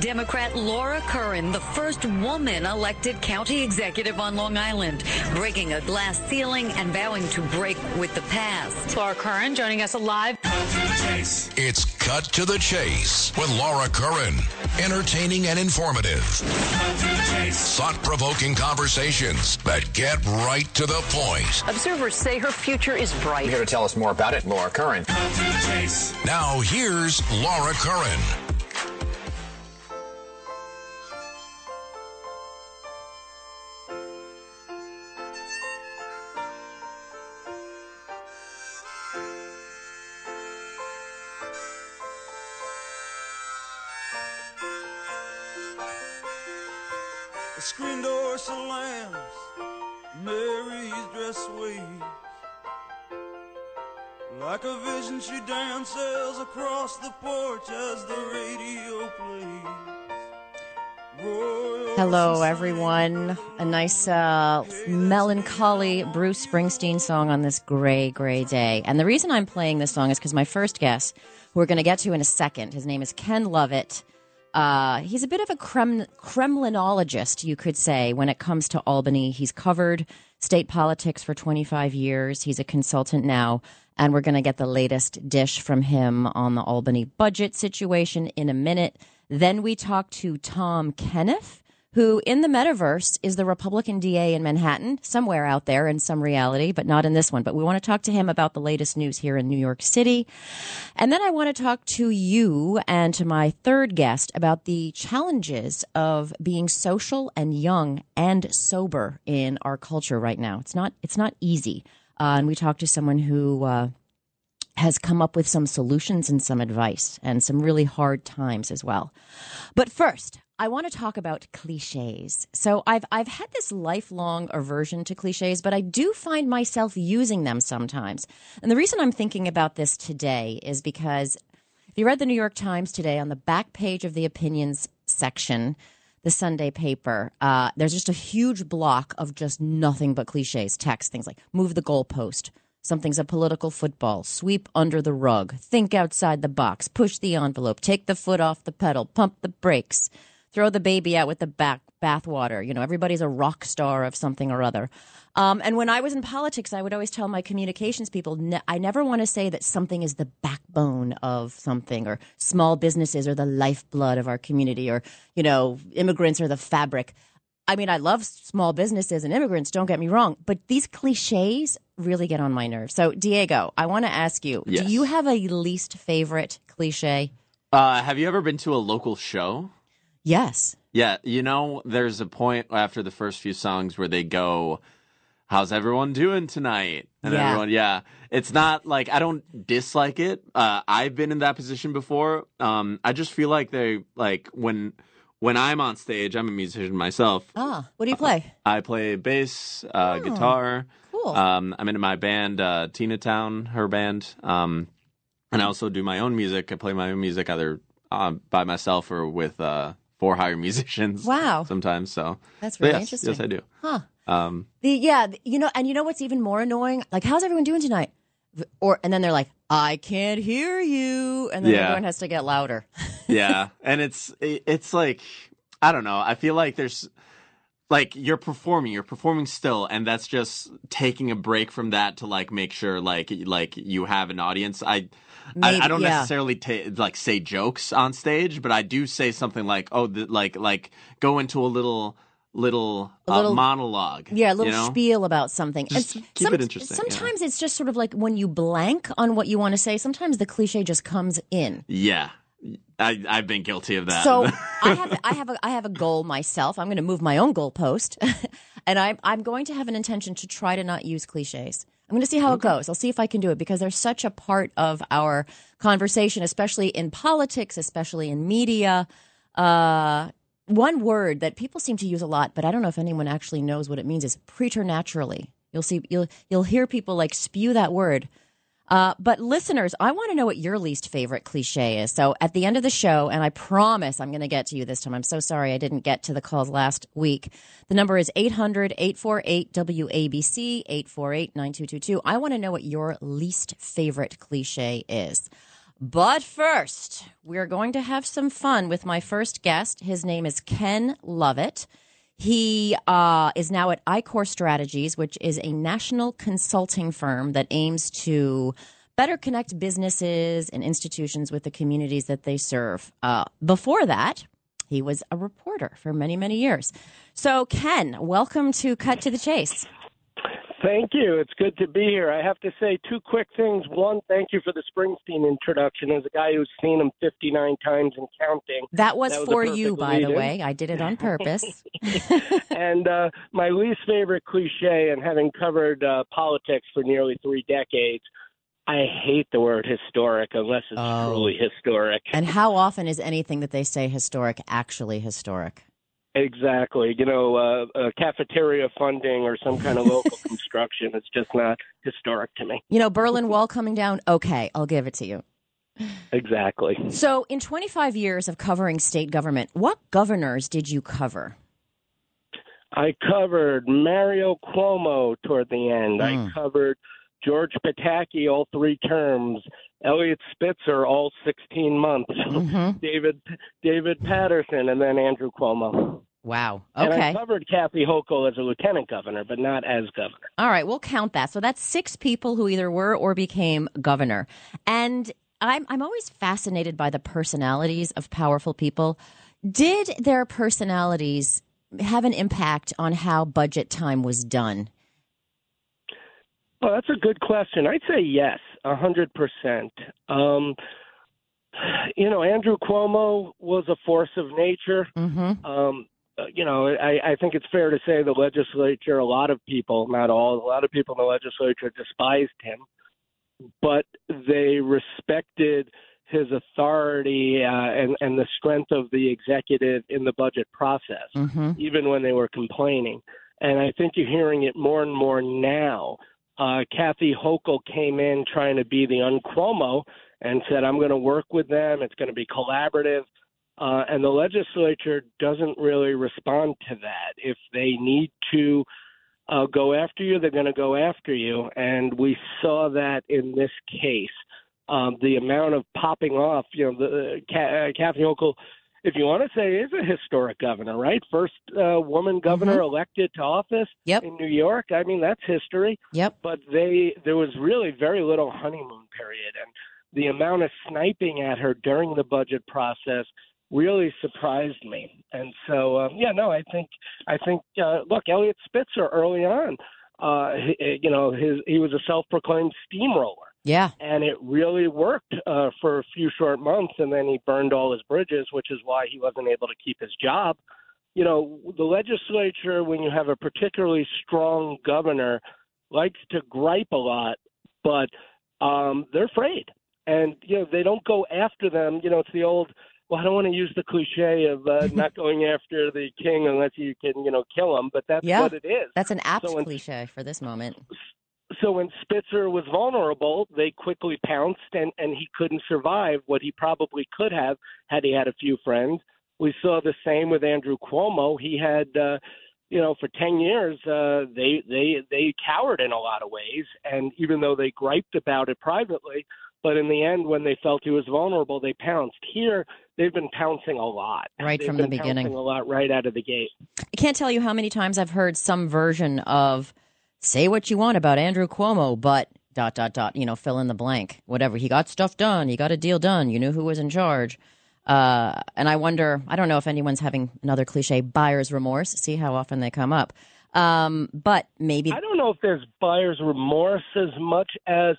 Democrat Laura Curran, the first woman elected county executive on Long Island, breaking a glass ceiling and vowing to break with the past. Laura Curran joining us live. It's Cut to the Chase with Laura Curran. Entertaining and informative. Thought provoking conversations that get right to the point. Observers say her future is bright. Here to tell us more about it, Laura Curran. Now, here's Laura Curran. She dances across the porch as the radio plays. Royal Hello, everyone. A nice, uh, melancholy Bruce Springsteen song on this gray, gray day. And the reason I'm playing this song is because my first guest, who we're going to get to in a second, his name is Ken Lovett. Uh, he's a bit of a Krem- Kremlinologist, you could say, when it comes to Albany. He's covered state politics for 25 years. He's a consultant now. And we're going to get the latest dish from him on the Albany budget situation in a minute. Then we talk to Tom Kenniff, who in the metaverse is the Republican DA in Manhattan, somewhere out there in some reality, but not in this one. But we want to talk to him about the latest news here in New York City. And then I want to talk to you and to my third guest about the challenges of being social and young and sober in our culture right now. It's not, it's not easy. Uh, and we talked to someone who, uh, has come up with some solutions and some advice and some really hard times as well. But first, I want to talk about cliches. So I've I've had this lifelong aversion to cliches, but I do find myself using them sometimes. And the reason I'm thinking about this today is because if you read the New York Times today on the back page of the opinions section, the Sunday paper, uh, there's just a huge block of just nothing but cliches, text, things like move the goalpost, Something's a political football. Sweep under the rug. Think outside the box. Push the envelope. Take the foot off the pedal. Pump the brakes. Throw the baby out with the back bathwater. You know, everybody's a rock star of something or other. Um, and when I was in politics, I would always tell my communications people, ne- I never want to say that something is the backbone of something, or small businesses are the lifeblood of our community, or you know, immigrants are the fabric. I mean, I love small businesses and immigrants, don't get me wrong, but these cliches really get on my nerves. So, Diego, I want to ask you Yes. do you have a least favorite cliche? Uh, have you ever been to a local show? Yes. Yeah, you know, there's a point after the first few songs where they go, "How's everyone doing tonight?" And Yeah. everyone, yeah, it's not like I don't dislike it. Uh, I've been in that position before. Um, I just feel like they like when when I'm on stage. I'm a musician myself. Ah, what do you play? I play bass, uh, guitar. Cool. Um, I'm in my band, uh, Tina Town, her band. Um, and I also do my own music. I play my own music either um, by myself or with uh, for hire musicians. Wow. Sometimes. So That's really yes, interesting. Yes, I do. Huh. Um, The, yeah, you know, and you know what's even more annoying? Like, how's everyone doing tonight? Or and then they're like, I can't hear you, and then Yeah. everyone has to get louder. yeah, and it's it's like I don't know. I feel like there's like you're performing, you're performing still, and that's just taking a break from that to like make sure like like you have an audience. I. Maybe- I, I don't yeah. necessarily ta- like say jokes on stage, but I do say something like, "Oh, th- like like go into a little little, uh, little- monologue." Yeah, a little you know? spiel about something. Just And keep it interesting, yeah. Sometimes it's just sort of like when you blank on what you want to say. Sometimes the cliche just comes in. Yeah, I I've been guilty of that. So I have I have a I have a goal myself. I'm going to move my own goalpost, and I'm I'm going to have an intention to try to not use cliches. I'm going to see how it goes. I'll see if I can do it because they're such a part of our conversation, especially in politics, especially in media. Uh, one word that people seem to use a lot, but I don't know if anyone actually knows what it means is preternaturally. You'll see you'll you'll hear people like spew that word. Uh, but listeners, I want to know what your least favorite cliche is. So at the end of the show, and I promise I'm going to get to you this time. I'm so sorry I didn't get to the calls last week. The number is 800 848 WABC 848 9222. I want to know what your least favorite cliche is. But first, we're going to have some fun with my first guest. His name is Ken Lovett. He uh, is now at iCore Strategies, which is a national consulting firm that aims to better connect businesses and institutions with the communities that they serve. Uh, before that, he was a reporter for many, many years. So, Ken, welcome to Cut to the Chase. Thank you. It's good to be here. I have to say two quick things. One, thank you for the Springsteen introduction. As a guy who's seen him 59 times and counting. That was, That was for you, by the way. I did it on purpose. and uh, my least favorite cliche, and having covered uh, politics for nearly three decades, I hate the word historic unless it's Oh. truly historic. and how often is anything that they say historic actually historic? Exactly. You know, uh, uh, cafeteria funding or some kind of local construction. It's just not historic to me. You know, Berlin Wall coming down. Okay, I'll give it to you. Exactly. So, in 25 years of covering state government, what governors did you cover? I covered Mario Cuomo toward the end. Mm. I covered George Pataki all three terms. Eliot Spitzer all 16 months. hmm David David Paterson and then Andrew Cuomo. Wow. Okay. And I covered Kathy Hochul as a lieutenant governor, but not as governor. All right, we'll count that. So that's six people who either were or became governor. And I'm I'm always fascinated by the personalities of powerful people. Did their personalities have an impact on how budget time was done? Well, that's a good question. I'd say yes, a hundred percent. Um, you know, Andrew Cuomo was a force of nature. Mm-hmm. Um, uh, you know, I, I think it's fair to say the legislature, a lot of people, not all, a lot of people in the legislature despised him, but they respected his authority uh, and, and the strength of the executive in the budget process, Mm-hmm. even when they were complaining. And I think you're hearing it more and more now. Uh, Kathy Hochul came in trying to be the uncuomo and said, I'm going to work with them. It's going to be collaborative. Uh, and the legislature doesn't really respond to that. If they need to uh, go after you, they're going to go after you. And we saw that in this case. Um, the amount of popping off, you know, the uh, uh, Kathy Hochul, if you want to say, is a historic governor, right? First uh, woman governor elected to office Yep. in New York. I mean, that's history Yep. but they there was really very little honeymoon period and the amount of sniping at her during the budget process really surprised me and so um, yeah no i think i think uh, look eliot spitzer early on uh he, you know his he was a self-proclaimed steamroller Yeah. and it really worked uh, for a few short months, and then he burned all his bridges, which is why he wasn't able to keep his job. You know, the legislature, when you have a particularly strong governor, likes to gripe a lot, but um, they're afraid, and you know they don't go after them. You know, it's the old. Well, I don't want to use the cliche of uh, not going after the king unless you can, you know, kill him, but that's Yeah. what it is. That's an apt So cliche for this moment. So when Spitzer was vulnerable, they quickly pounced, and and he couldn't survive what he probably could have had he had a few friends. We saw the same with Andrew Cuomo. He had, uh, you know, for ten years, uh, they they they cowered in a lot of ways, and even though they griped about it privately, but in the end, when they felt he was vulnerable, they pounced. Here, they've been pouncing a lot, Right They've from the been pouncing beginning. a lot right out of the gate. I can't tell you how many times I've heard some version of say what you want about Andrew Cuomo, but dot dot dot, you know, fill in the blank. Whatever. He got stuff done, he got a deal done, you knew who was in charge. Uh, and I wonder, I don't know if anyone's having another cliche buyer's remorse, see how often they come up. Um, but maybe I don't know if there's buyer's remorse as much as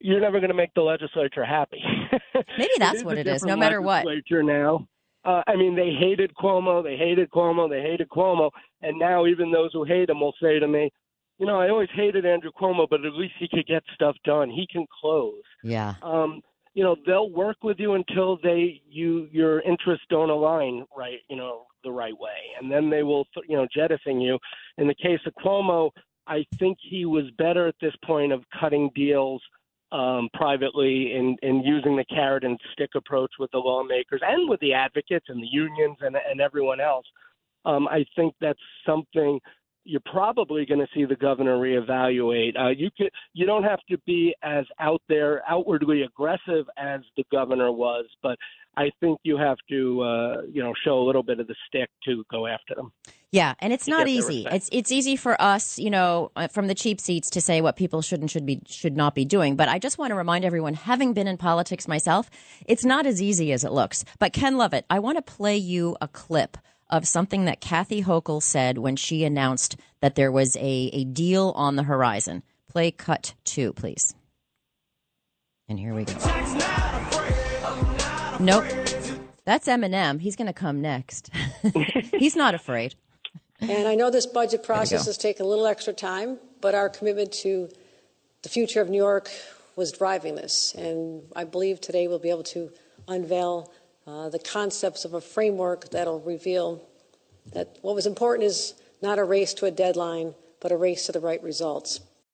you're never going to make the legislature happy. Maybe that's what it is, no matter what. Legislature now. Uh, I mean, they hated Cuomo, they hated Cuomo, they hated Cuomo, and now even those who hate him will say to me, "You know, I always hated Andrew Cuomo, but at least he could get stuff done. He can close." yeah. um, you know they'll work with you until they you your interests don't align right you know the right way and then they will you know jettison you in the case of cuomo i think he was better at this point of cutting deals um, privately and, and using the carrot and stick approach with the lawmakers and with the advocates and the unions and, and everyone else um, i think that's something you're probably going to see the governor reevaluate. Uh, you could, you don't have to be as out there, outwardly aggressive as the governor was, but I think you have to, uh, you know, show a little bit of the stick to go after them. Yeah, and it's not easy. It's it's easy for us, you know, uh, from the cheap seats to say what people should and should be should not be doing. But I just want to remind everyone, having been in politics myself, it's not as easy as it looks. But Ken Lovett, I want to play you a clip of something that Kathy Hochul said when she announced that there was a, a deal on the horizon. Play cut two, please. And here we go. Nope. That's Eminem. He's going to come next. He's not afraid. And I know this budget process has taken a little extra time, but our commitment to the future of New York was driving this. And I believe today we'll be able to unveil uh, the concepts of a framework that'll reveal that what was important is not a race to a deadline, but a race to the right results.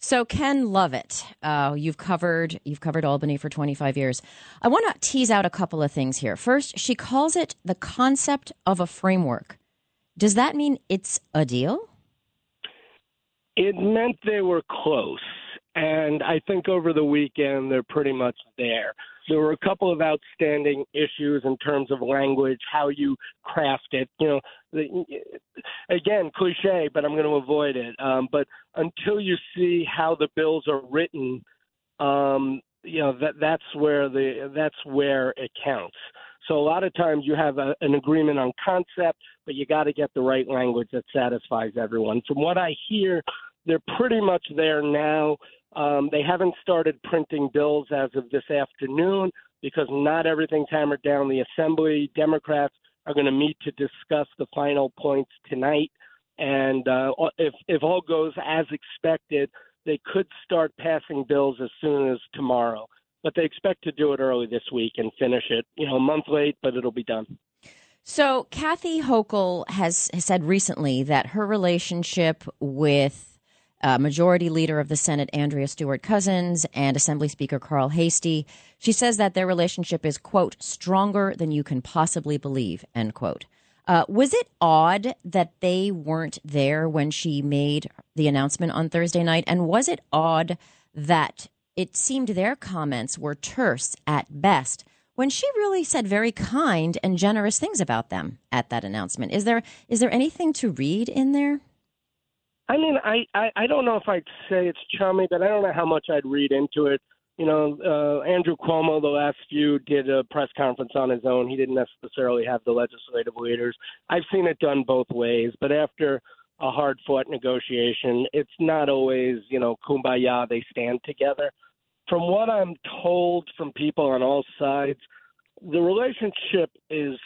So Ken Lovett, uh, you've covered you've covered Albany for 25 years. I want to tease out a couple of things here. First, she calls it the concept of a framework. Does that mean it's a deal? It meant they were close. And I think over the weekend, they're pretty much there. There were a couple of outstanding issues in terms of language, how you craft it. You know, the, again, cliche, but I'm going to avoid it. Um, but until you see how the bills are written, um, you know that that's where the that's where it counts. So a lot of times you have a, an agreement on concept, but you got to get the right language that satisfies everyone. From what I hear, they're pretty much there now. Um, they haven't started printing bills as of this afternoon because not everything's hammered down. The Assembly Democrats are going to meet to discuss the final points tonight, and uh, if if all goes as expected, they could start passing bills as soon as tomorrow. But they expect to do it early this week and finish it. You know, a month late, but it'll be done. So Kathy Hochul has, has said recently that her relationship with uh, Majority Leader of the Senate Andrea Stewart Cousins and Assembly Speaker Carl Heastie, she says that their relationship is quote stronger than you can possibly believe end quote. Uh, was it odd that they weren't there when she made the announcement on Thursday night? And was it odd that it seemed their comments were terse at best when she really said very kind and generous things about them at that announcement? Is there is there anything to read in there? I mean, I, I, I don't know if I'd say it's chummy, but I don't know how much I'd read into it. You know, uh, Andrew Cuomo, the last few, did a press conference on his own. He didn't necessarily have the legislative leaders. I've seen it done both ways, but after a hard fought negotiation, it's not always, you know, kumbaya, they stand together. From what I'm told from people on all sides, the relationship is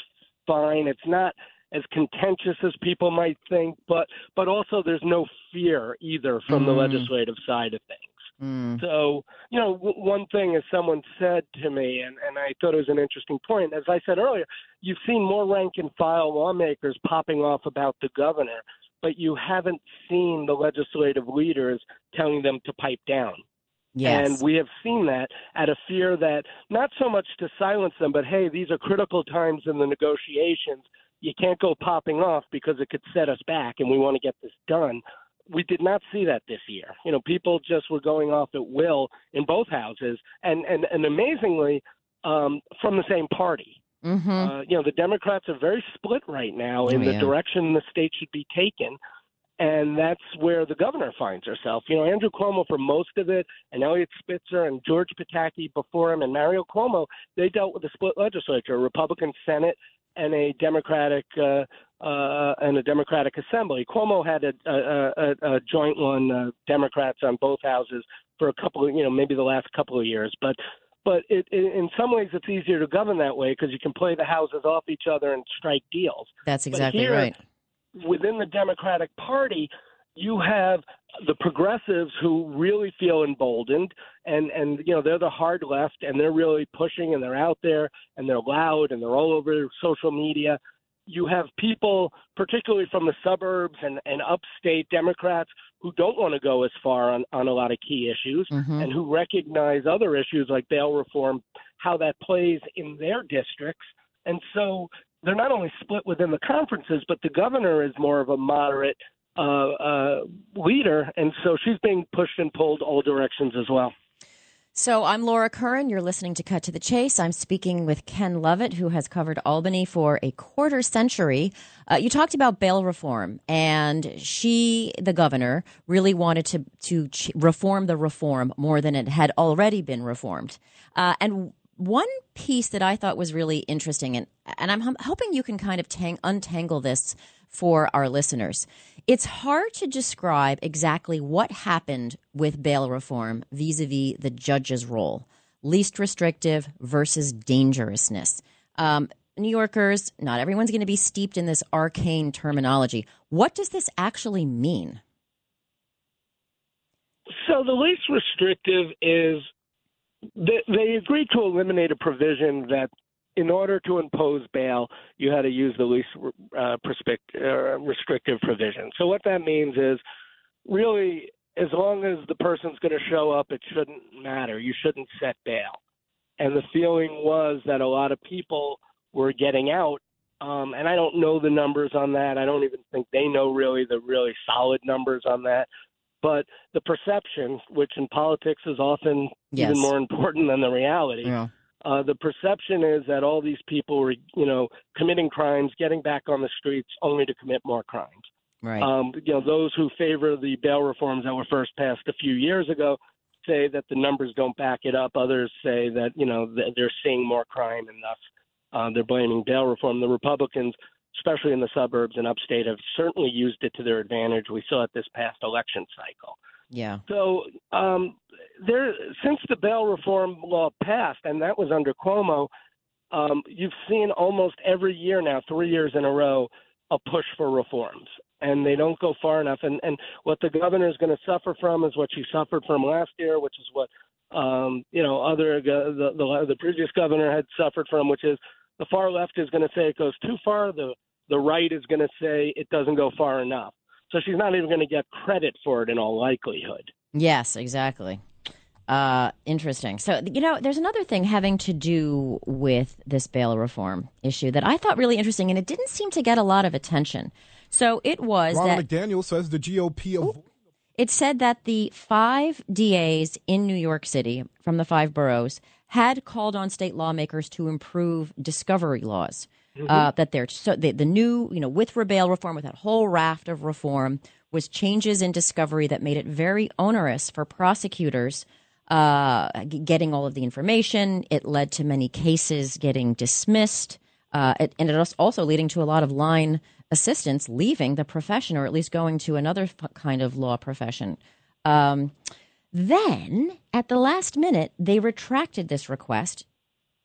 fine. It's not as contentious as people might think, but but also there's no fear either from the Mm. legislative side of things. Mm. So, you know, w- one thing as someone said to me, and, and I thought it was an interesting point, as I said earlier, you've seen more rank and file lawmakers popping off about the governor, but you haven't seen the legislative leaders telling them to pipe down. Yes. And we have seen that out a fear that not so much to silence them, but hey, these are critical times in the negotiations. You can't go popping off because it could set us back, and we want to get this done. We did not see that this year. You know, people just were going off at will in both houses, and and, and amazingly, um, from the same party. Mm-hmm. Uh, you know, the Democrats are very split right now in Oh, the yeah. direction the state should be taken. And that's where the governor finds herself. You know, Andrew Cuomo for most of it, and Eliot Spitzer and George Pataki before him, and Mario Cuomo, they dealt with a split legislature, a Republican Senate and a Democratic uh, uh, and a Democratic Assembly. Cuomo had a, a, a, a joint one, uh, Democrats on both houses for a couple of, you know, maybe the last couple of years. But but it, it, in some ways, it's easier to govern that way because you can play the houses off each other and strike deals. That's exactly here, right. within the Democratic Party, you have the progressives who really feel emboldened and and you know they're the hard left and they're really pushing and they're out there and they're loud and they're all over social media you have people particularly from the suburbs and, and upstate democrats who don't want to go as far on, on a lot of key issues Mhm. and who recognize other issues like bail reform how that plays in their districts and so they're not only split within the conferences but the governor is more of a moderate uh, uh, leader, and so she's being pushed and pulled all directions as well. So I'm Laura Curran. You're listening to Cut to the Chase. I'm speaking with Ken Lovett, who has covered Albany for a quarter century. Uh, you talked about bail reform, and she, the governor, really wanted to to reform the reform more than it had already been reformed. Uh, and one piece that I thought was really interesting, and and I'm hoping you can kind of tang- untangle this for our listeners. It's hard to describe exactly what happened with bail reform vis a vis the judge's role, least restrictive versus dangerousness. Um, New Yorkers, not everyone's going to be steeped in this arcane terminology. What does this actually mean? So the least restrictive is they, they agreed to eliminate a provision that in order to impose bail, you had to use the least uh, uh, restrictive provision. So what that means is really as long as the person's going to show up, it shouldn't matter. You shouldn't set bail. And the feeling was that a lot of people were getting out. Um, and I don't know the numbers on that. I don't even think they know really the really solid numbers on that. But the perception, which in politics is often Yes. even more important than the reality, Yeah. uh, the perception is that all these people were, you know, committing crimes, getting back on the streets only to commit more crimes. Right. Um, you know, those who favor the bail reforms that were first passed a few years ago say that the numbers don't back it up. Others say that you know th- they're seeing more crime and thus uh, they're blaming bail reform. The Republicans, especially in the suburbs and upstate, have certainly used it to their advantage. We saw it this past election cycle. yeah. So um, there, since the bail reform law passed, and that was under Cuomo, um, you've seen almost every year now, three years in a row, a push for reforms, and they don't go far enough. And and what the governor is going to suffer from is what she suffered from last year, which is what um, you know other the, the the previous governor had suffered from, which is the far left is going to say it goes too far, the the right is going to say it doesn't go far enough. So she's not even going to get credit for it in all likelihood. Yes, exactly. Uh, interesting. So, you know, there's another thing having to do with this bail reform issue that I thought really interesting, and it didn't seem to get a lot of attention. So it was Ronald that McDaniel says the GOP. Avo- it said that the five DAs in New York City from the five boroughs had called on state lawmakers to improve discovery laws. Uh, that they're so the, the new, you know, with bail reform, with that whole raft of reform, was changes in discovery that made it very onerous for prosecutors uh, getting all of the information. It led to many cases getting dismissed, uh, it, and it was also leading to a lot of line assistants leaving the profession, or at least going to another kind of law profession. Um, then, at the last minute, they retracted this request,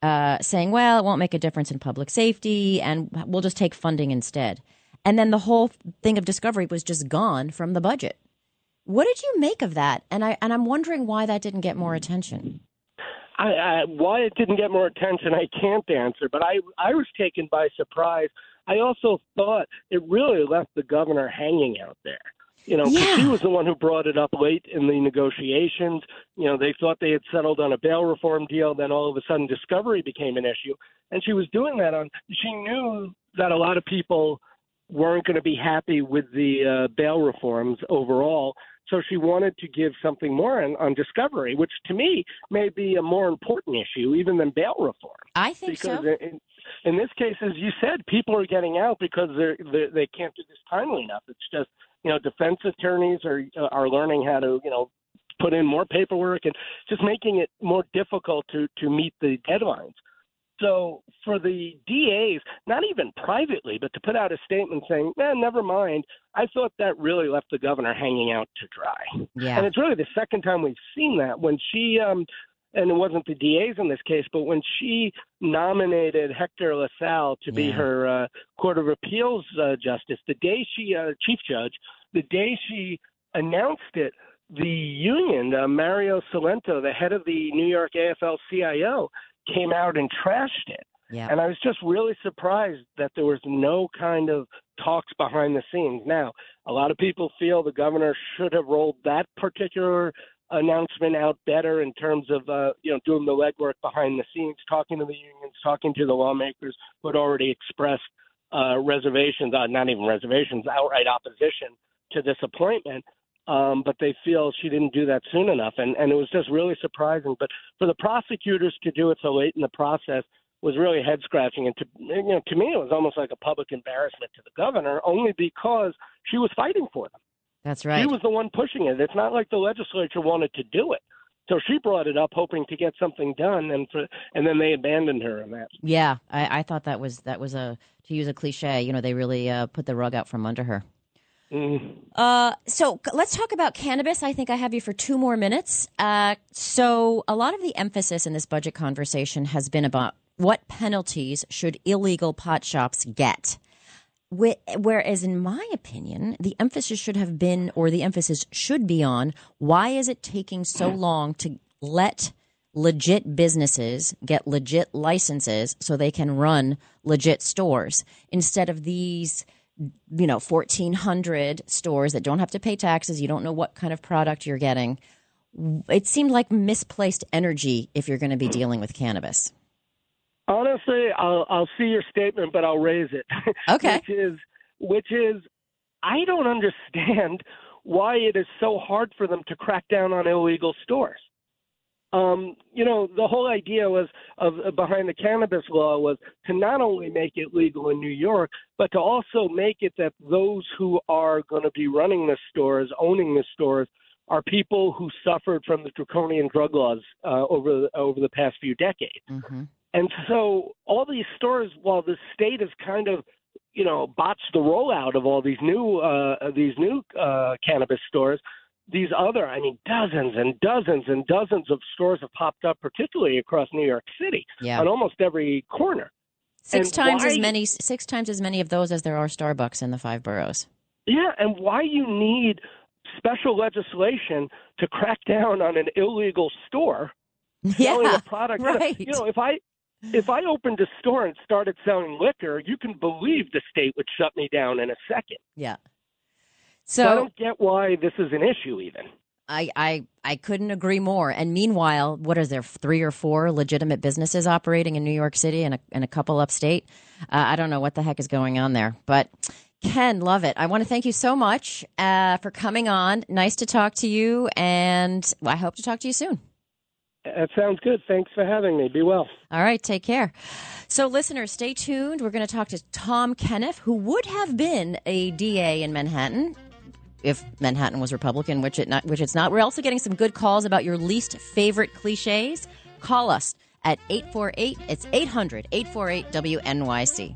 uh, saying, well, it won't make a difference in public safety and we'll just take funding instead. And then the whole thing of discovery was just gone from the budget. What did you make of that? And I and I'm wondering why that didn't get more attention. I, I, why it didn't get more attention, I can't answer. But I, I was taken by surprise. I also thought it really left the governor hanging out there. You know, Yeah. she was the one who brought it up late in the negotiations. You know, they thought they had settled on a bail reform deal. Then all of a sudden, discovery became an issue, and she was doing that on. She knew that a lot of people weren't going to be happy with the uh, bail reforms overall. So she wanted to give something more on, on discovery, which to me may be a more important issue even than bail reform. I think because so. in, in this case, as you said, people are getting out because they're, they're they can't do this timely enough. It's just you know defense attorneys are are learning how to you know put in more paperwork and just making it more difficult to to meet the deadlines. So for the DAs, not even privately, but to put out a statement saying, "Man, never mind," I thought that really left the governor hanging out to dry. Yeah. And it's really the second time we've seen that when she um, and it wasn't the DA's in this case, but when she nominated Hector LaSalle to be Yeah. her uh, Court of Appeals uh, justice, the day she, uh, chief judge, the day she announced it, the union, uh, Mario Cilento, the head of the New York AFL-CIO, came out and trashed it. Yeah. And I was just really surprised that there was no kind of talks behind the scenes. Now, a lot of people feel the governor should have rolled that particular announcement out better in terms of uh, you know doing the legwork behind the scenes, talking to the unions, talking to the lawmakers who had already expressed uh, reservations, uh, not even reservations, outright opposition to this appointment. Um, but they feel she didn't do that soon enough, and and it was just really surprising. But for the prosecutors to do it so late in the process was really head scratching, and to you know to me it was almost like a public embarrassment to the governor, only because she was fighting for them. That's right. She was the one pushing it. It's not like the legislature wanted to do it. So she brought it up, hoping to get something done, and for, and then they abandoned her in that. Yeah, I, I thought that was that was a to use a cliche. You know, they really uh, put the rug out from under her. Mm. Uh, so let's talk about cannabis. I think I have you for two more minutes. Uh, so a lot of the emphasis in this budget conversation has been about what penalties should illegal pot shops get. Wh- Whereas, in my opinion, the emphasis should have been, or the emphasis should be on, why is it taking so mm. long to let legit businesses get legit licenses so they can run legit stores? Instead of these you know 1400 stores that don't have to pay taxes you don't know what kind of product you're getting it seemed like misplaced energy if you're going to be mm. dealing with cannabis Honestly, I'll I'll see your statement, but I'll raise it. Okay. which is which is I don't understand why it is so hard for them to crack down on illegal stores. Um, you know, the whole idea was of uh, behind the cannabis law was to not only make it legal in New York, but to also make it that those who are going to be running the stores, owning the stores, are people who suffered from the draconian drug laws uh, over the, over the past few decades. mm-hmm. And so all these stores, while the state has kind of, you know, botched the rollout of all these new uh, these new uh, cannabis stores, these other, I mean, dozens and dozens and dozens of stores have popped up, particularly across New York City, Yeah. on almost every corner. six And times as many six times as many of those as there are starbucks in the five boroughs Yeah, and why you need special legislation to crack down on an illegal store selling Yeah, a product. Right. You know, if I if I opened a store and started selling liquor, you can believe the state would shut me down in a second. yeah So I don't get why this is an issue even. I, I I couldn't agree more. And meanwhile, what are there three or four legitimate businesses operating in New York City and a, and a couple upstate? Uh, I don't know what the heck is going on there. But Ken Lovett. I want to thank you so much uh, for coming on. Nice to talk to you, and I hope to talk to you soon. That sounds good. Thanks for having me. Be well. All right, take care. So, listeners, stay tuned. We're going to talk to Tom Kenniff, who would have been a DA in Manhattan if Manhattan was Republican, which it not, which it's not. We're also getting some good calls about your least favorite cliches. Call us at 848 it's 800 848 WNYC.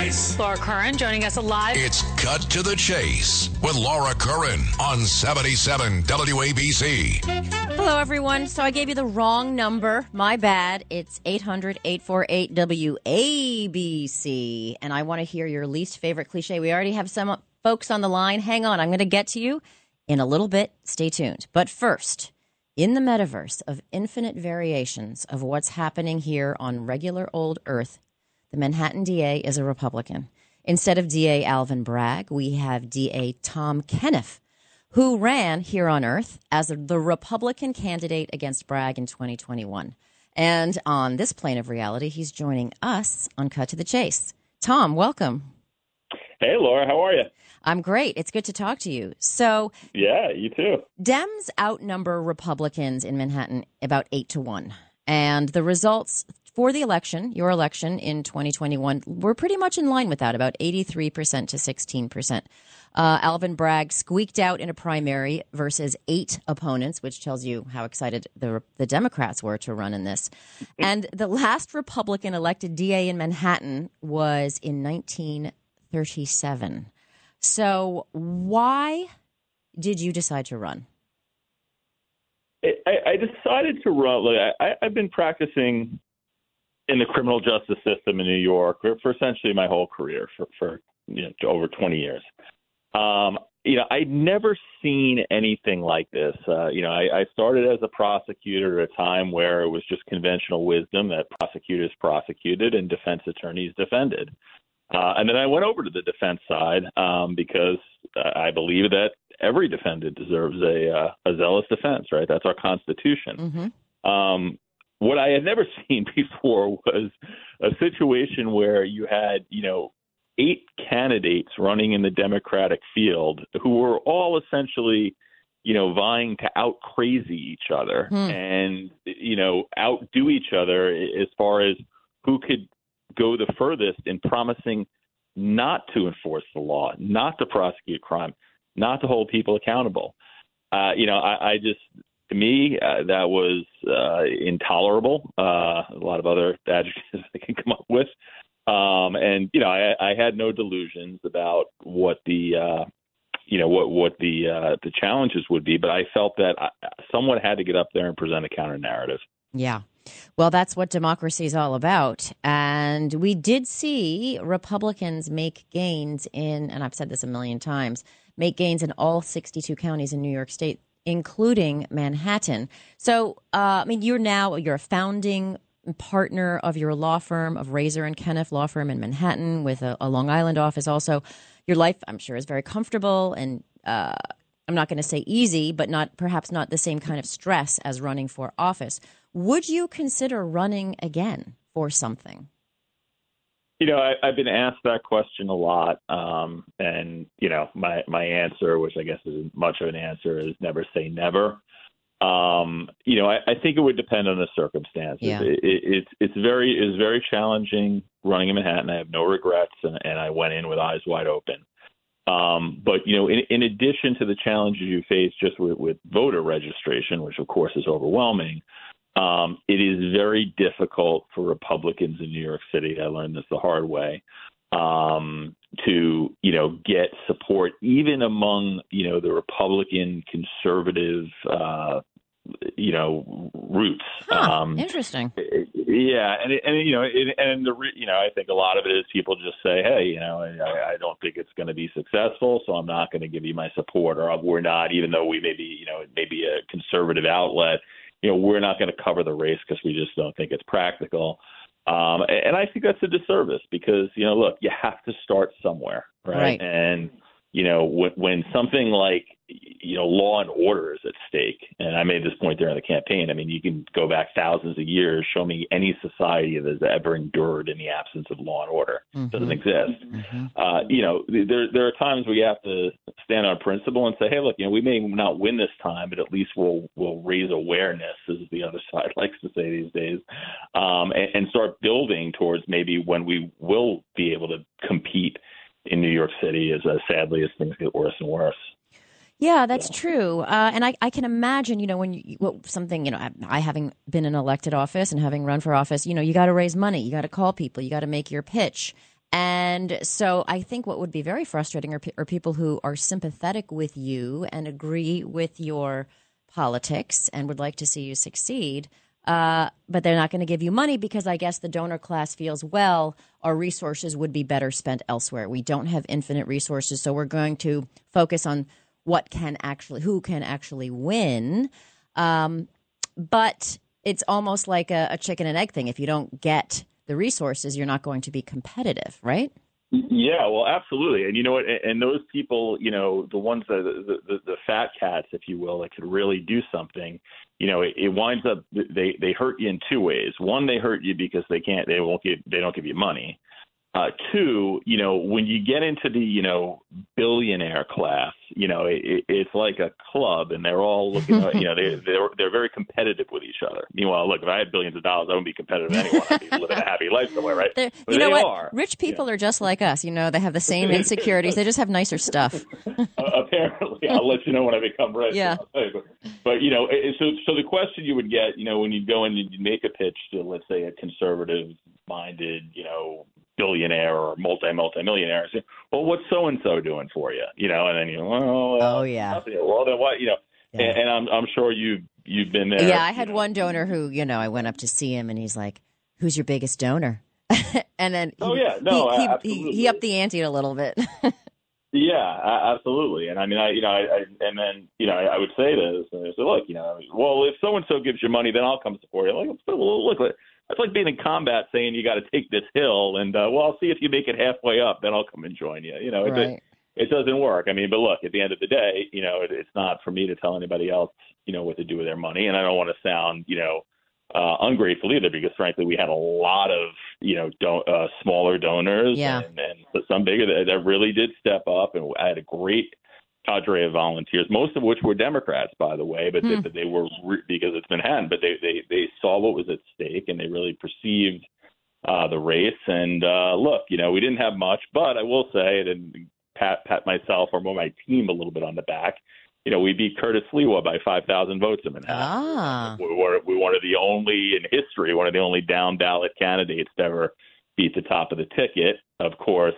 chase. chase. Laura Curran joining us live. It's Cut to the Chase with Laura Curran on 77 WABC. Hello, everyone. So I gave you the wrong number. My bad. It's 800 848 WABC. And I want to hear your least favorite cliche. We already have some folks on the line. Hang on. I'm going to get to you in a little bit. Stay tuned. But first, in the metaverse of infinite variations of what's happening here on regular old Earth, the Manhattan DA is a Republican. Instead of DA Alvin Bragg, we have DA Tom Kenniff, who ran here on Earth as the Republican candidate against Bragg in 2021. And on this plane of reality, he's joining us on Cut to the Chase. Tom, welcome. Hey, Laura, how are you? I'm great. It's good to talk to you. So, yeah, you too. Dems outnumber Republicans in Manhattan about eight to one. And the results for the election, your election in 2021, we're pretty much in line with that, about 83% to 16%. Uh, Alvin Bragg squeaked out in a primary versus eight opponents, which tells you how excited the the Democrats were to run in this. And the last Republican elected DA in Manhattan was in 1937. So, why did you decide to run? I, I decided to run. Look, I, I've been practicing in the criminal justice system in New York for, for essentially my whole career, for, for you know, over 20 years. Um, you know, I'd never seen anything like this. Uh, you know, I, I started as a prosecutor at a time where it was just conventional wisdom that prosecutors prosecuted and defense attorneys defended. Uh, and then I went over to the defense side um, because I believe that every defendant deserves a, uh, a zealous defense, right? That's our Constitution. Mm-hmm. Um, what I had never seen before was a situation where you had, you know, eight candidates running in the Democratic field who were all essentially, you know, vying to out crazy each other Hmm. and, you know, outdo each other as far as who could go the furthest in promising not to enforce the law, not to prosecute crime, not to hold people accountable. Uh, you know, I, I just, to me, uh, that was uh, intolerable. Uh, a lot of other adjectives I can come up with. Um, and you know, I, I had no delusions about what the uh, you know what what the uh, the challenges would be, but I felt that I, someone had to get up there and present a counter narrative. Yeah. Well, that's what democracy is all about. And we did see Republicans make gains in, and I've said this a million times, make gains in all 62 counties in New York State, including Manhattan. So, uh, I mean, you're now, you're a founding partner of your law firm, of Raiser and Kenniff Law Firm in Manhattan with a, a Long Island office also. Your life, I'm sure, is very comfortable and, uh, I'm not going to say easy, but not perhaps not the same kind of stress as running for office. Would you consider running again for something? You know, I, I've been asked that question a lot, um, and you know, my my answer, which I guess isn't much of an answer, is never say never. Um, you know, I, I think it would depend on the circumstances. Yeah. It, it, it's it's very it's very challenging running in Manhattan. I have no regrets, and, and I went in with eyes wide open. Um, but you know, in, in addition to the challenges you face just with, with voter registration, which of course is overwhelming, um, it is very difficult for Republicans in New York City. I learned this the hard way. Um, to you know get support even among you know the Republican conservative uh, you know roots. Um, Interesting. yeah, and it, and you know, it, and the re- you know, I think a lot of it is people just say, hey, you know, I, I don't think it's going to be successful, so I'm not going to give you my support, or we're not, even though we may be, you know, it may be a conservative outlet, you know, we're not going to cover the race because we just don't think it's practical. Um, and, I think that's a disservice because you know, look, you have to start somewhere, right? Right. And you know, when, when something like you know law and order is at stake, and I made this point during the campaign. I mean, you can go back thousands of years, show me any society that has ever endured in the absence of law and order. It doesn't exist. Uh, you know, there there are times where you have to stand on principle and say, hey, look, you know, we may not win this time, but at least we'll we'll raise awareness, as the other side likes to say these days, um, and, and start building towards maybe when we will be able to compete in New York City, as uh, sadly as things get worse and worse. Yeah, that's true. Uh, and I, I can imagine, you know, when you, well, something, you know, I, I having been in elected office and having run for office, you know, you got to raise money, you got to call people, you got to make your pitch. And so I think what would be very frustrating are, are people who are sympathetic with you and agree with your politics and would like to see you succeed. Uh, but they're not going to give you money because I guess the donor class feels, well, our resources would be better spent elsewhere. We don't have infinite resources, so we're going to focus on what can actually, who can actually win. Um, but it's almost like a, a chicken and egg thing. If you don't get the resources, you're not going to be competitive, right? Yeah, well, absolutely, and you know what? And those people, you know, the ones that the, the, the fat cats, if you will, that could really do something. You know, it, it winds up they they hurt you in two ways. One, they hurt you because they can't, they won't give, they don't give you money. Uh, two, you know, when you get into the you know billionaire class, you know, it, it's like a club, and they're all looking, at, you know, they they're they're very competitive with each other. Meanwhile, look, if I had billions of dollars, I wouldn't be competitive with anyone. I'd be living a happy life somewhere, right? They're- But you know what? are. Rich people are just like us. You know, they have the same insecurities. they just have nicer stuff. Uh, apparently, I'll let you know when I become rich. Yeah. You. But, but you know, it- so so the question you would get, you know, when you go in and you make a pitch to, let's say, a conservative-minded, you know, billionaire or multi multi millionaire, say, well, what's so and so doing for you? You know, and then you, well, Oh, yeah. nothing. Well, then what? You know, and, and I'm I'm sure you you've been there. Yeah, I had one donor who, you know, I went up to see him and he's like, "Who's your biggest donor?" and then he, Oh, yeah. No, he, he, he, he upped the ante a little bit. Yeah, absolutely. And I mean, I, you know, I, I and then, you know, I, I would say this, and I say, look, you know, well, if so and so gives you money, then I'll come support you. Like, well, look, that's like being in combat, saying you got to take this hill, and uh, well, I'll see if you make it halfway up, then I'll come and join you. You know, it, Right. it doesn't work. I mean, but look, at the end of the day, you know, it, it's not for me to tell anybody else, you know, what to do with their money, and I don't want to sound, you know, uh, ungrateful either, because frankly, we had a lot of, you know, don- uh, smaller donors, Yeah. and, and some bigger that, that really did step up, and I had a great cadre of volunteers, most of which were Democrats, by the way, but, they, Hmm. but they were re- because it's Manhattan, but they, they they saw what was at stake, and they really perceived uh, the race. And uh, look, you know, we didn't have much, but I will say, and pat pat myself or more my team a little bit on the back. You know, we beat Curtis Sliwa by 5,000 votes in Manhattan. ah, We were we one of the only in history, one of the only down ballot candidates to ever beat the top of the ticket. Of course,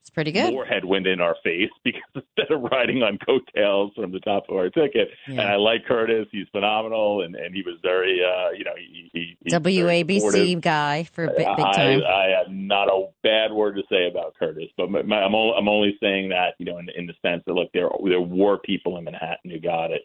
it's pretty good. more headwind in our face because instead of riding on coattails from the top of our ticket, Yeah. and I like Curtis, he's phenomenal, and and he was very, uh, you know, he, he he's WABC guy for big, big I, time. I have not a bad word to say about Curtis, but my, my, I'm, only, I'm only saying that you know in, in the sense that look, there there were people in Manhattan who got it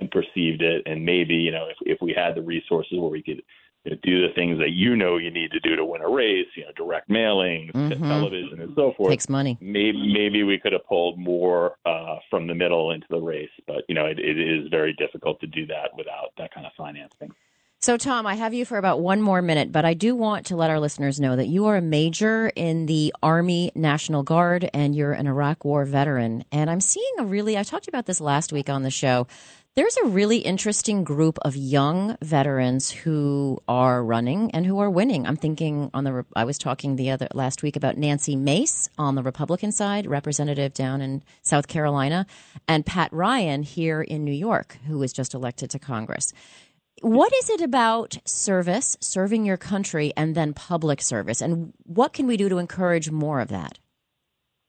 and perceived it, and maybe you know if if we had the resources where we could you know, do the things that you know you need to do to win a race, you know, direct mailing, Mhm. television, and so forth. Takes money. Maybe maybe we could have pulled more uh, from the middle into the race, but you know it, it is very difficult to do that without that kind of financing. So, Tom, I have you for about one more minute, but I do want to let our listeners know that you are a major in the Army National Guard and you're an Iraq War veteran. And I'm seeing a really, I talked about this last week on the show. There's a really interesting group of young veterans who are running and who are winning. I'm thinking on the, I was talking the other last week about Nancy Mace on the Republican side, representative down in South Carolina, and Pat Ryan here in New York, who was just elected to Congress. What is it about service, serving your country, and then public service? And what can we do to encourage more of that?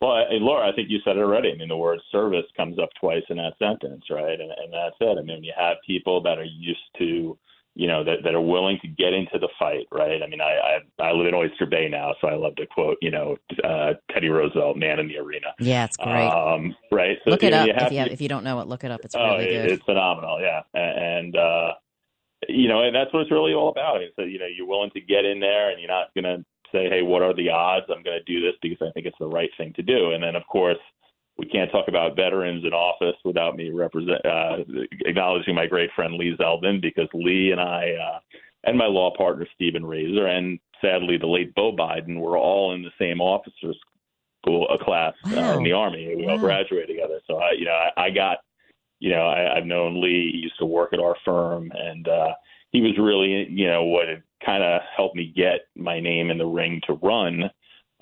Well, and Laura, I think you said it already. I mean, the word service comes up twice in that sentence, right? And, and that's it. I mean, you have people that are used to, you know, that, that are willing to get into the fight, right? I mean, I, I I live in Oyster Bay now, so I love to quote, you know, uh, Teddy Roosevelt, "Man in the Arena." Yeah, it's great. Um, right. So look it you know, up you have if you have, to- if you don't know it. Look it up. It's oh, really it- good. it's phenomenal, yeah. And uh, you know, and that's what it's really all about. Is that you know you're willing to get in there, and you're not going to say, "Hey, what are the odds? I'm going to do this because I think it's the right thing to do." And then, of course, we can't talk about veterans in office without me represent uh, acknowledging my great friend Lee Zeldin because Lee and I uh, and my law partner Stephen Raiser and sadly the late Beau Biden were all in the same officers school a class uh, in the army. We all Wow. graduated together. So I, you know, I, I got, you know, I, I've known Lee. He used to work at our firm, and uh, he was really, you know, what kind of helped me get my name in the ring to run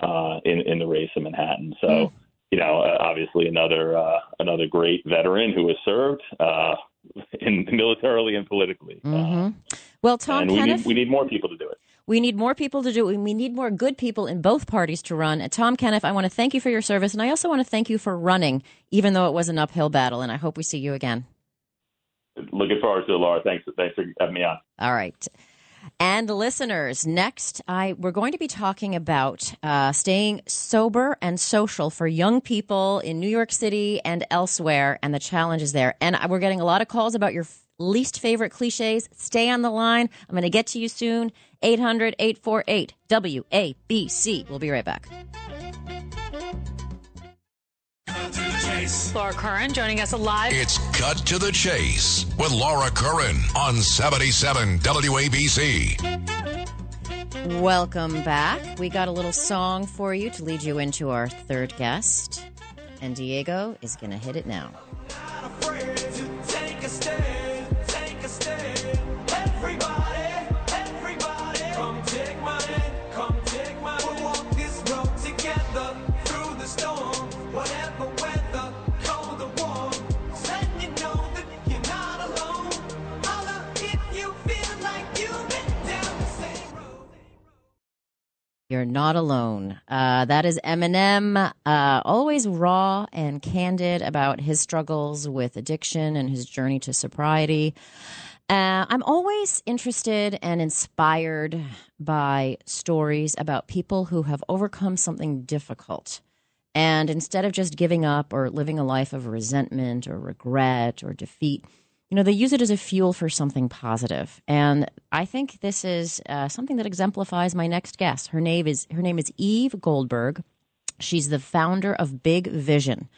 uh, in in the race in Manhattan. So. You know, uh, obviously another uh, another great veteran who has served uh, in militarily and politically. hmm Well, Tom and we Kenniff, need we need more people to do it. We need more people to do it. We need more good people in both parties to run. And Tom Kenniff, I want to thank you for your service, and I also want to thank you for running, even though it was an uphill battle. And I hope we see you again. Looking forward to it, Laura. Thanks, thanks for having me on. All right. And listeners, next, I we're going to be talking about uh, staying sober and social for young people in New York City and elsewhere, and the challenges there. And we're getting a lot of calls about your least favorite cliches. Stay on the line. I'm going to get to you soon. 800 848 WABC. We'll be right back. Laura Curran joining us live. It's Cut to the Chase with Laura Curran on 77 WABC. Welcome back. We got a little song for you to lead you into our third guest. And Diego is going to hit it now. You're not alone. Uh, that is Eminem, uh, always raw and candid about his struggles with addiction and his journey to sobriety. Uh, I'm always interested and inspired by stories about people who have overcome something difficult. And instead of just giving up or living a life of resentment or regret or defeat, you know, they use it as a fuel for something positive. And I think this is uh, something that exemplifies my next guest. Her name is her name is Eve Goldberg. She's the founder of Big Vision.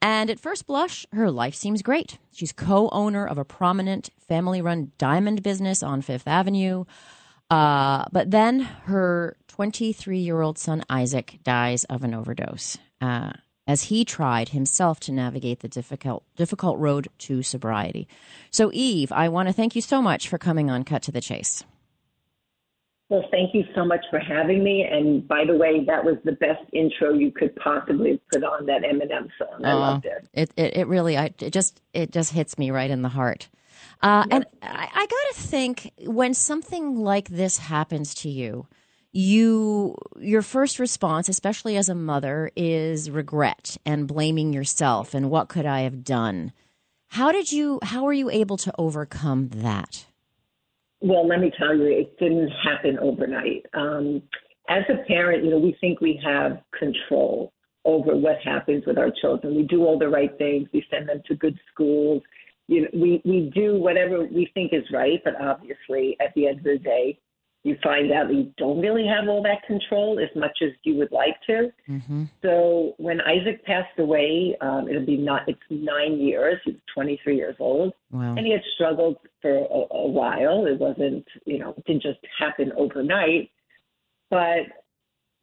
And at first blush, her life seems great. She's co owner of a prominent family run diamond business on Fifth Avenue. Uh, but then her 23 year old son, Isaac, dies of an overdose. Uh, as he tried himself to navigate the difficult difficult road to sobriety. So Eve, I want to thank you so much for coming on Cut to the Chase. Well, thank you so much for having me. And by the way, that was the best intro you could possibly put on that Eminem song. I uh, loved it. It, it. it really, I, it just, it just hits me right in the heart. Uh, yep. And I, I got to think when something like this happens to you, you your first response especially as a mother is regret and blaming yourself and what could i have done. How did you how were you able to overcome that? Well let me tell you it didn't happen overnight. Um, as a parent you know we think we have control over what happens with our children. We do all the right things. We send them to good schools. You know we we do whatever we think is right but obviously at the end of the day you find out that you don't really have all that control as much as you would like to. Mm-hmm. So when Isaac passed away, um, it'll be not it's nine years. He was 23 years old, wow. and he had struggled for a, a while. It wasn't you know it didn't just happen overnight, but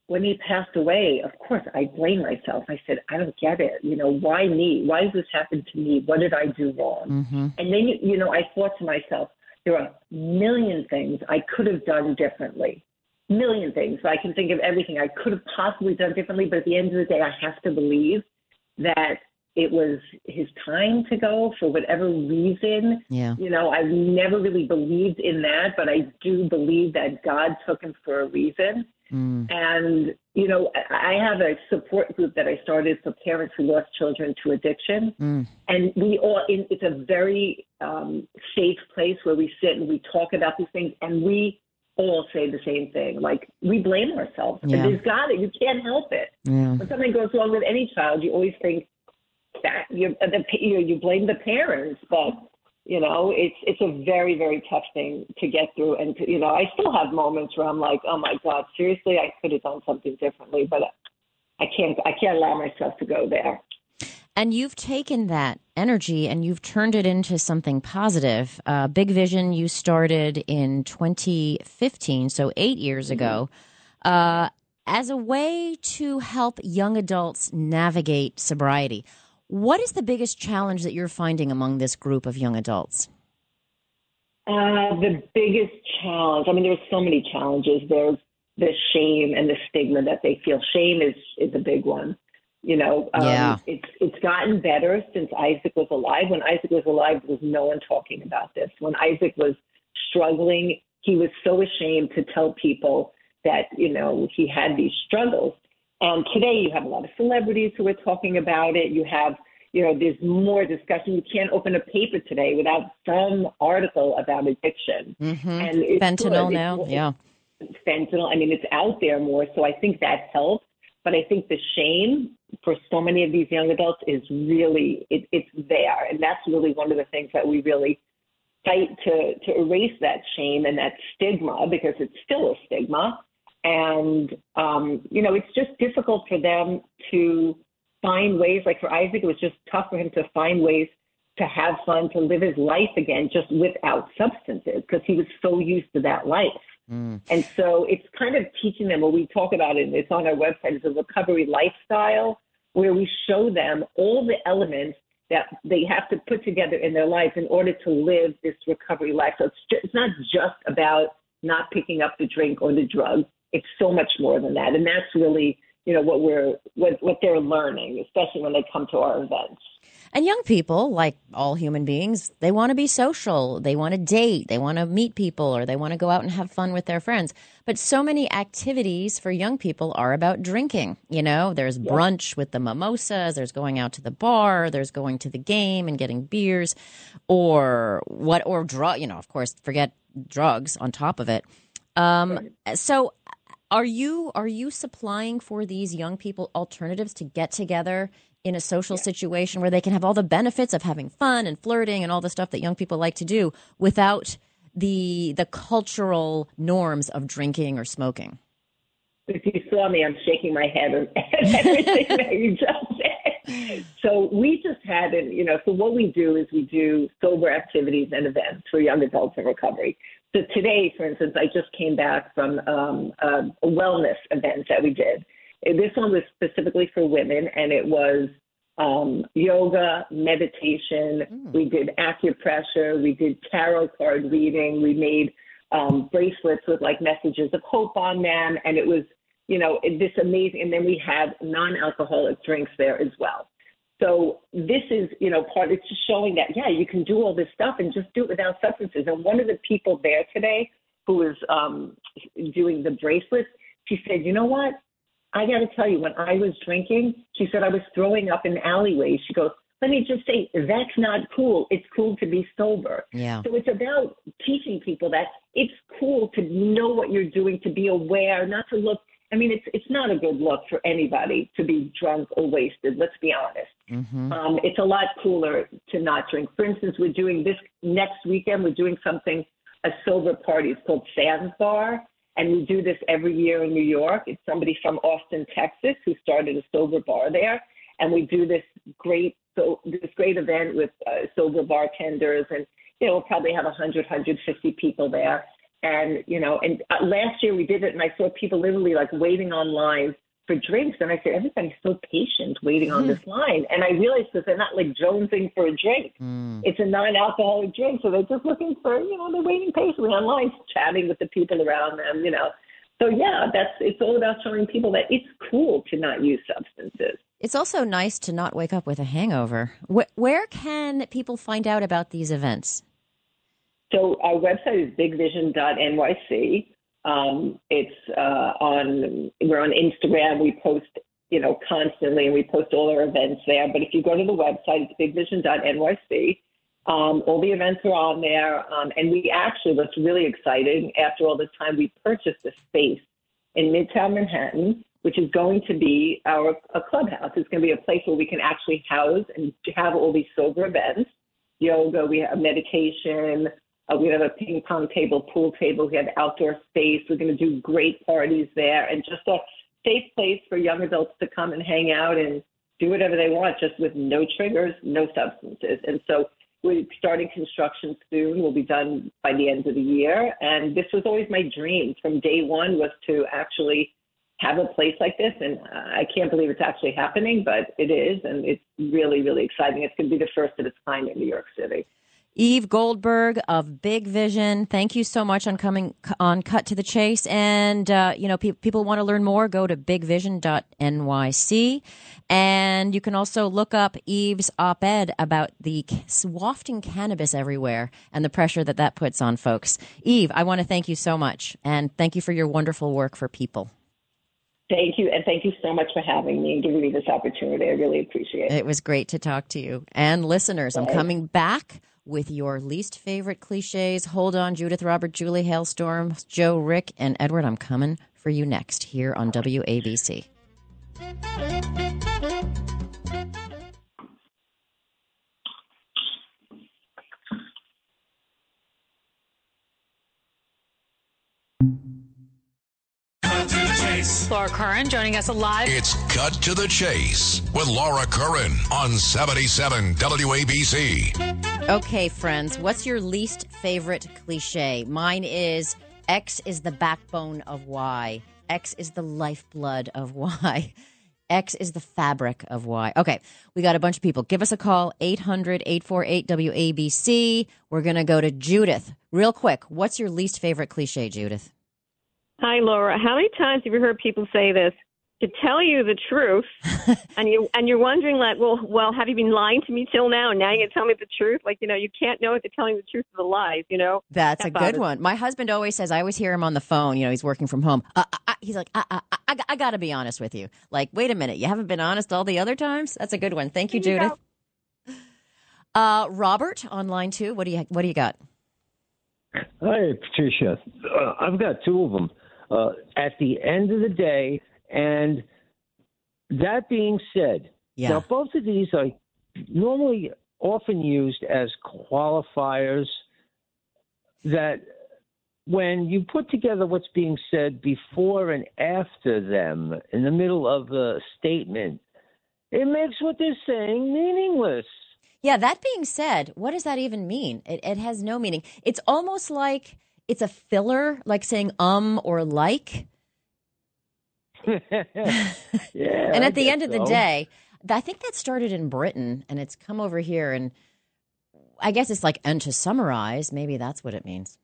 when he passed away, of course, I blamed myself. I said, I don't get it. You know, why me? Why does this happen to me? What did I do wrong? Mm-hmm. And then, you know, I thought to myself, there are a million things I could have done differently. Million things. I can think of everything I could have possibly done differently, but at the end of the day, I have to believe that it was his time to go for whatever reason. Yeah. You know, I've never really believed in that, but I do believe that God took him for a reason. Mm. And, you know, I have a support group that I started for parents who lost children to addiction. Mm. And we all, it's a very um, safe place where we sit and we talk about these things. And we all say the same thing. Like, we blame ourselves. Yeah. There's it. You can't help it. Yeah. When something goes wrong with any child, you always think that you, you blame the parents. But you know, it's it's a very very tough thing to get through, and to, you know, I still have moments where I'm like, oh my god, seriously, I could have done something differently, but I can't I can't allow myself to go there. And you've taken that energy and you've turned it into something positive. Uh, Big Vision you started in 2015, so eight years mm-hmm. ago, uh, as a way to help young adults navigate sobriety. What is the biggest challenge that you're finding among this group of young adults? Uh, the biggest challenge, I mean, there's so many challenges. There's the shame and the stigma that they feel. Shame is, is a big one. You know, um, yeah. it's it's gotten better since Isaac was alive. When Isaac was alive, there was no one talking about this. When Isaac was struggling, he was so ashamed to tell people that, you know, he had these struggles. And today you have a lot of celebrities who are talking about it. You have, you know, there's more discussion. You can't open a paper today without some article about addiction. Mm-hmm. And it's Fentanyl good. now, It's- yeah. fentanyl. I mean, it's out there more, so I think that helps. But I think the shame for so many of these young adults is really it, it's there, and that's really one of the things that we really fight to to erase that shame and that stigma because it's still a stigma. And um, you know, it's just difficult for them to find ways. Like for Isaac, it was just tough for him to find ways to have fun, to live his life again, just without substances, because he was so used to that life. And so it's kind of teaching them what we talk about it. It's on our website. It's a recovery lifestyle where we show them all the elements that they have to put together in their life in order to live this recovery life. So it's, ju- it's not just about not picking up the drink or the drug. It's so much more than that. And that's really, you know, what we're what what they're learning, especially when they come to our events. And young people, like all human beings, they want to be social. They want to date. They want to meet people or they want to go out and have fun with their friends. But so many activities for young people are about drinking. You know, there's brunch with the mimosas, there's going out to the bar, there's going to the game and getting beers or what, or drug, you know, of course, forget drugs on top of it. Um, so are you are you supplying for these young people alternatives to get together in a social situation where they can have all the benefits of having fun and flirting and all the stuff that young people like to do without the the cultural norms of drinking or smoking? If you saw me, I'm shaking my head at everything that you just said. So we just had, and you know, so what we do is we do sober activities and events for young adults in recovery. So today, for instance, I just came back from um, a wellness event that we did. This one was specifically for women, and it was um, yoga, meditation. We did acupressure. We did tarot card reading. We made um, bracelets with like messages of hope on them, and it was, you know, this amazing. And then we had non-alcoholic drinks there as well. So this is, you know, part. It's just showing that yeah, you can do all this stuff and just do it without substances. And one of the people there today who was um, doing the bracelets, she said, you know what? I got to tell you, when I was drinking, she said I was throwing up in alleyways. She goes, let me just say, that's not cool. It's cool to be sober. Yeah. So it's about teaching people that it's cool to know what you're doing, to be aware, not to look. I mean, it's it's not a good look for anybody to be drunk or wasted. Let's be honest. Mm-hmm. Um, it's a lot cooler to not drink. For instance, we're doing this next weekend. We're doing something, a sober party. It's called Sans Bar, and we do this every year in New York. It's somebody from Austin, Texas, who started a sober bar there, and we do this great so this great event with uh, sober bartenders, and you know we'll probably have 100, 150 people there. And you know, and uh, last year we did it, and I saw people literally like waiting on lines for drinks, and I said everybody's so patient waiting on this line, and I realized that they're not like jonesing for a drink. It's a non-alcoholic drink, so they're just looking for you know they're waiting patiently on lines, chatting with the people around them, you know. So yeah, that's it's all about showing people that it's cool to not use substances. It's also nice to not wake up with a hangover. Wh- where can people find out about these events? So our website is bigvision.nyc. Um, it's uh, on we're on Instagram. We post you know constantly, and we post all our events there. But if you go to the website, it's bigvision.nyc. Um, all the events are on there, um, and we actually what's really exciting after all this time, we purchased a space in Midtown Manhattan, which is going to be our a clubhouse. It's going to be a place where we can actually house and have all these sober events, yoga, we have meditation, uh, we have a ping pong table, pool table, we have outdoor space. We're going to do great parties there, and just a safe place for young adults to come and hang out and do whatever they want, just with no triggers, no substances. And so we're starting construction soon. We'll be done by the end of the year. And this was always my dream from day one was to actually have a place like this. And I can't believe it's actually happening, but it is. And it's really, really exciting. It's going to be the first of its kind in New York City. Eve Goldberg of Big Vision, thank you so much on coming on Cut to the Chase. And, uh, you know, pe- people want to learn more, go to bigvision.nyc. And you can also look up Eve's op ed about the wafting cannabis everywhere and the pressure that that puts on folks. Eve, I want to thank you so much. And thank you for your wonderful work for people. Thank you, and thank you so much for having me and giving me this opportunity. I really appreciate it. It was great to talk to you. And listeners, I'm coming back with your least favorite cliches. Hold on, Judith, Robert, Julie, Hailstorm, Joe, Rick, and Edward. I'm coming for you next here on WABC. Laura Curran joining us live. It's Cut to the Chase with Laura Curran on 77 WABC. Okay, friends, what's your least favorite cliche? Mine is X is the backbone of Y. X is the lifeblood of Y. X is the fabric of Y. Okay, we got a bunch of people. Give us a call, 800 848 WABC. We're going to go to Judith. Real quick, what's your least favorite cliche, Judith? Hi, Laura. How many times have you heard people say this? To tell you the truth, and you and you're wondering like, well, well, have you been lying to me till now? And now you're gonna tell me the truth? Like, you know, you can't know if they're telling the truth or the lies. You know. That's That a good bothers one. My husband always says, I always hear him on the phone. You know, he's working from home. Uh, uh, uh, he's like, uh, uh, uh, I, I got to be honest with you. Like, wait a minute, you haven't been honest all the other times. That's a good one. Thank you, Judith. Uh, Robert on line two. What do you What do you got? Hi, Patricia. Uh, I've got two of them. Uh, at the end of the day, and that being said, Yeah. now both of these are normally often used as qualifiers that when you put together what's being said before and after them in the middle of a statement, it makes what they're saying meaningless. Yeah, that being said, what does that even mean? It, it has no meaning. It's almost like it's a filler, like saying um or like. yeah, and I at the end of the so. day, I think that started in Britain and it's come over here. And I guess it's like, and to summarize, maybe that's what it means.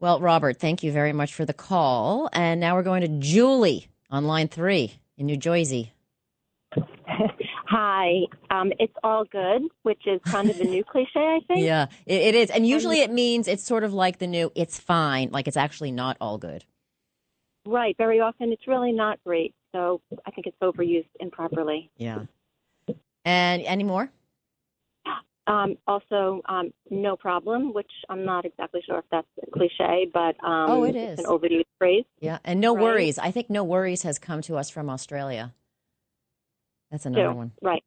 Well, Robert, thank you very much for the call. And now we're going to Julie on line three in New Jersey. Hi, um, it's all good, which is kind of a new cliche, I think. Yeah, it, it is. And usually it means it's sort of like the new, it's fine, like it's actually not all good. Right. Very often it's really not great. So I think it's overused improperly. Yeah. And any more? Um, also, um, no problem, which I'm not exactly sure if that's a cliche, but um, Oh, it's an overused phrase. Yeah. And no Right. worries. I think no worries has come to us from Australia. That's another one. Right.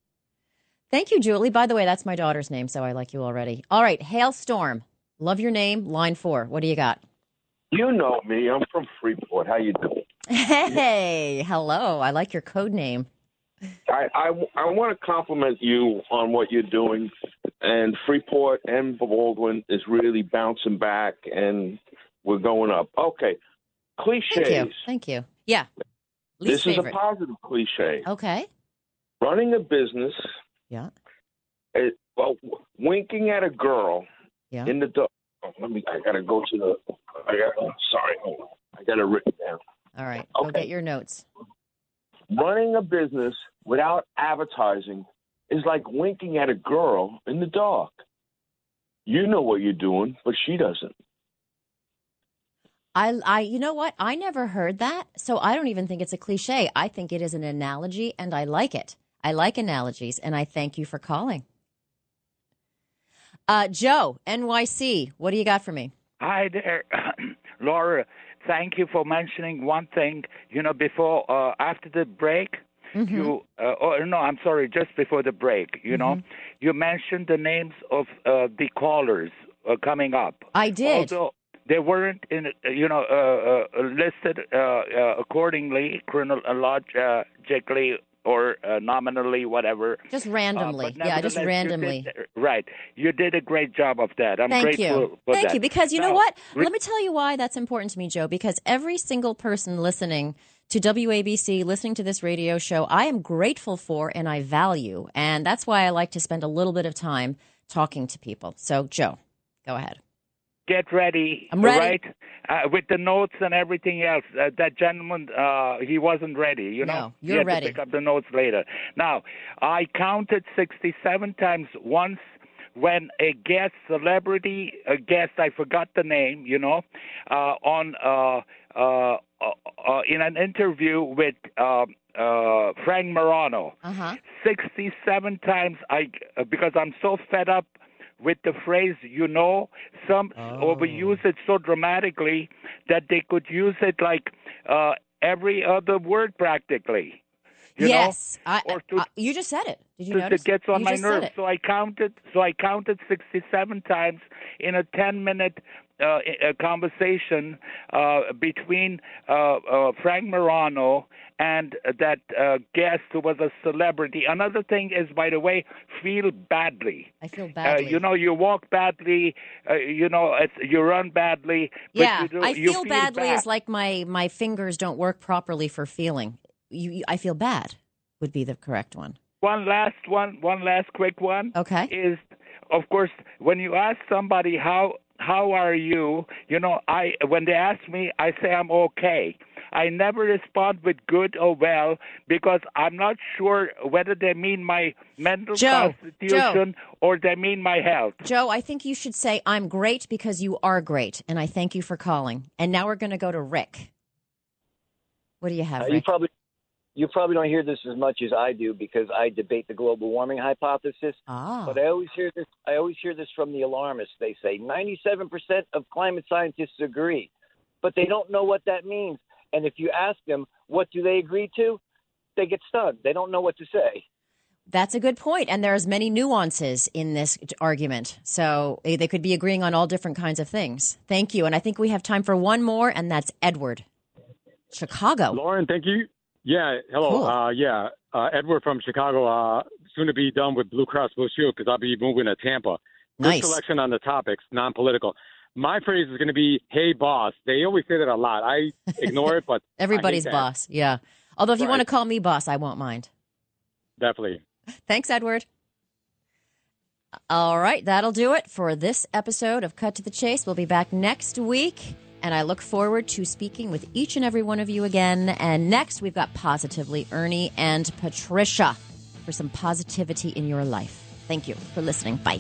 Thank you, Julie. By the way, that's my daughter's name, so I like you already. All right, Hailstorm. Love your name. Line four. What do you got? You know me. I'm from Freeport. How you doing? Hey, hello. I like your code name. I I, I want to compliment you on what you're doing, and Freeport and Baldwin is really bouncing back, and we're going up. Okay, cliches. Thank you. Thank you. Yeah. Least this is a positive cliche. Okay. Running a business. Yeah. It, well, winking at a girl Yeah. in the dark. Let me. I gotta go to the. I got. oh, sorry. Hold on. I got it written down. All right. Go get your notes. running a business without advertising is like winking at a girl in the dark. You know what you're doing, but she doesn't. I, I, you know what? I never heard that, so I don't even think it's a cliche. I think it is an analogy, and I like it. I like analogies, and I thank you for calling. Uh, Joe, NYC, what do you got for me? Hi there, Laura. Thank you for mentioning one thing. You know, before uh, after the break, Mm-hmm. you uh, oh no, I'm sorry, just before the break. You know, Mm-hmm. you mentioned the names of uh, the callers uh, coming up. I did. Although they weren't in, you know, uh, uh, listed uh, uh, accordingly, chronologically or uh, nominally, whatever. Just randomly. Uh, yeah, just nevertheless, you randomly. did- right. You did a great job of that. I'm Thank grateful you. Thank that. you. Because you know what? re- Let me tell you why that's important to me, Joe. Because every single person listening to WABC, listening to this radio show, I am grateful for and I value. And that's why I like to spend a little bit of time talking to people. So, Joe, go ahead. Get ready. I'm ready. Right? Uh, with the notes and everything else. Uh, that gentleman, uh, he wasn't ready. You know, No, he you're had ready. to pick up the notes later. Now, I counted 67 times once when a guest celebrity, a guest, I forgot the name, you know, uh, on uh, uh, uh, uh, in an interview with uh, uh, Frank Morano. Uh-huh. 67 times I because I'm so fed up with the phrase you know some overuse it so dramatically that they could use it like uh every other word practically you yes, know I, or to, I- you just said it. Did you to- notice? it gets on You my just nerves. so i counted so i counted 67 times in a 10 minute uh, uh, conversation uh, between uh, uh, Frank Morano and that uh, guest who was a celebrity. Another thing is, by the way, feel badly. I feel Uh, badly. you know, you walk badly. Uh, you know, it's, you run badly. But yeah, you do, I you feel, badly bad. is like my my fingers don't work properly for feeling. You, you, I feel bad would be the correct one. One last one, one last quick one. Okay. Is of course when you ask somebody how how are you, you know, I when they ask me, I say I'm okay. I never respond with good or well because I'm not sure whether they mean my mental Joe, constitution or they mean my health. Joe, I think you should say I'm great because you are great, and I thank you for calling. And now we're going to go to Rick. What do you have, Uh, Rick? you probably you probably don't hear this as much as I do because I debate the global warming hypothesis. Ah. But I always hear this. I always hear this from the alarmists. They say 97% of climate scientists agree, but they don't know what that means. And if you ask them what do they agree to, they get stunned. They don't know what to say. That's a good point, and there's many nuances in this argument. So eh, they could be agreeing on all different kinds of things. Thank you, and I think we have time for one more, and that's Edward, Chicago. Lauren, thank you. Yeah, hello. Cool. Uh, yeah, uh, Edward from Chicago. Uh, soon to be done with Blue Cross Blue Shield because I'll be moving to Tampa. Good Nice. selection on the topics, non-political. My phrase is going to be "Hey, boss." They always say that a lot. I ignore it, but Everybody's boss, yeah. Although if you want to call me boss, I won't mind. Definitely. Thanks, Edward. All right, that'll do it for this episode of Cut to the Chase. We'll be back next week, and I look forward to speaking with each and every one of you again. And next, we've got Positively Ernie and Patricia for some positivity in your life. Thank you for listening. Bye.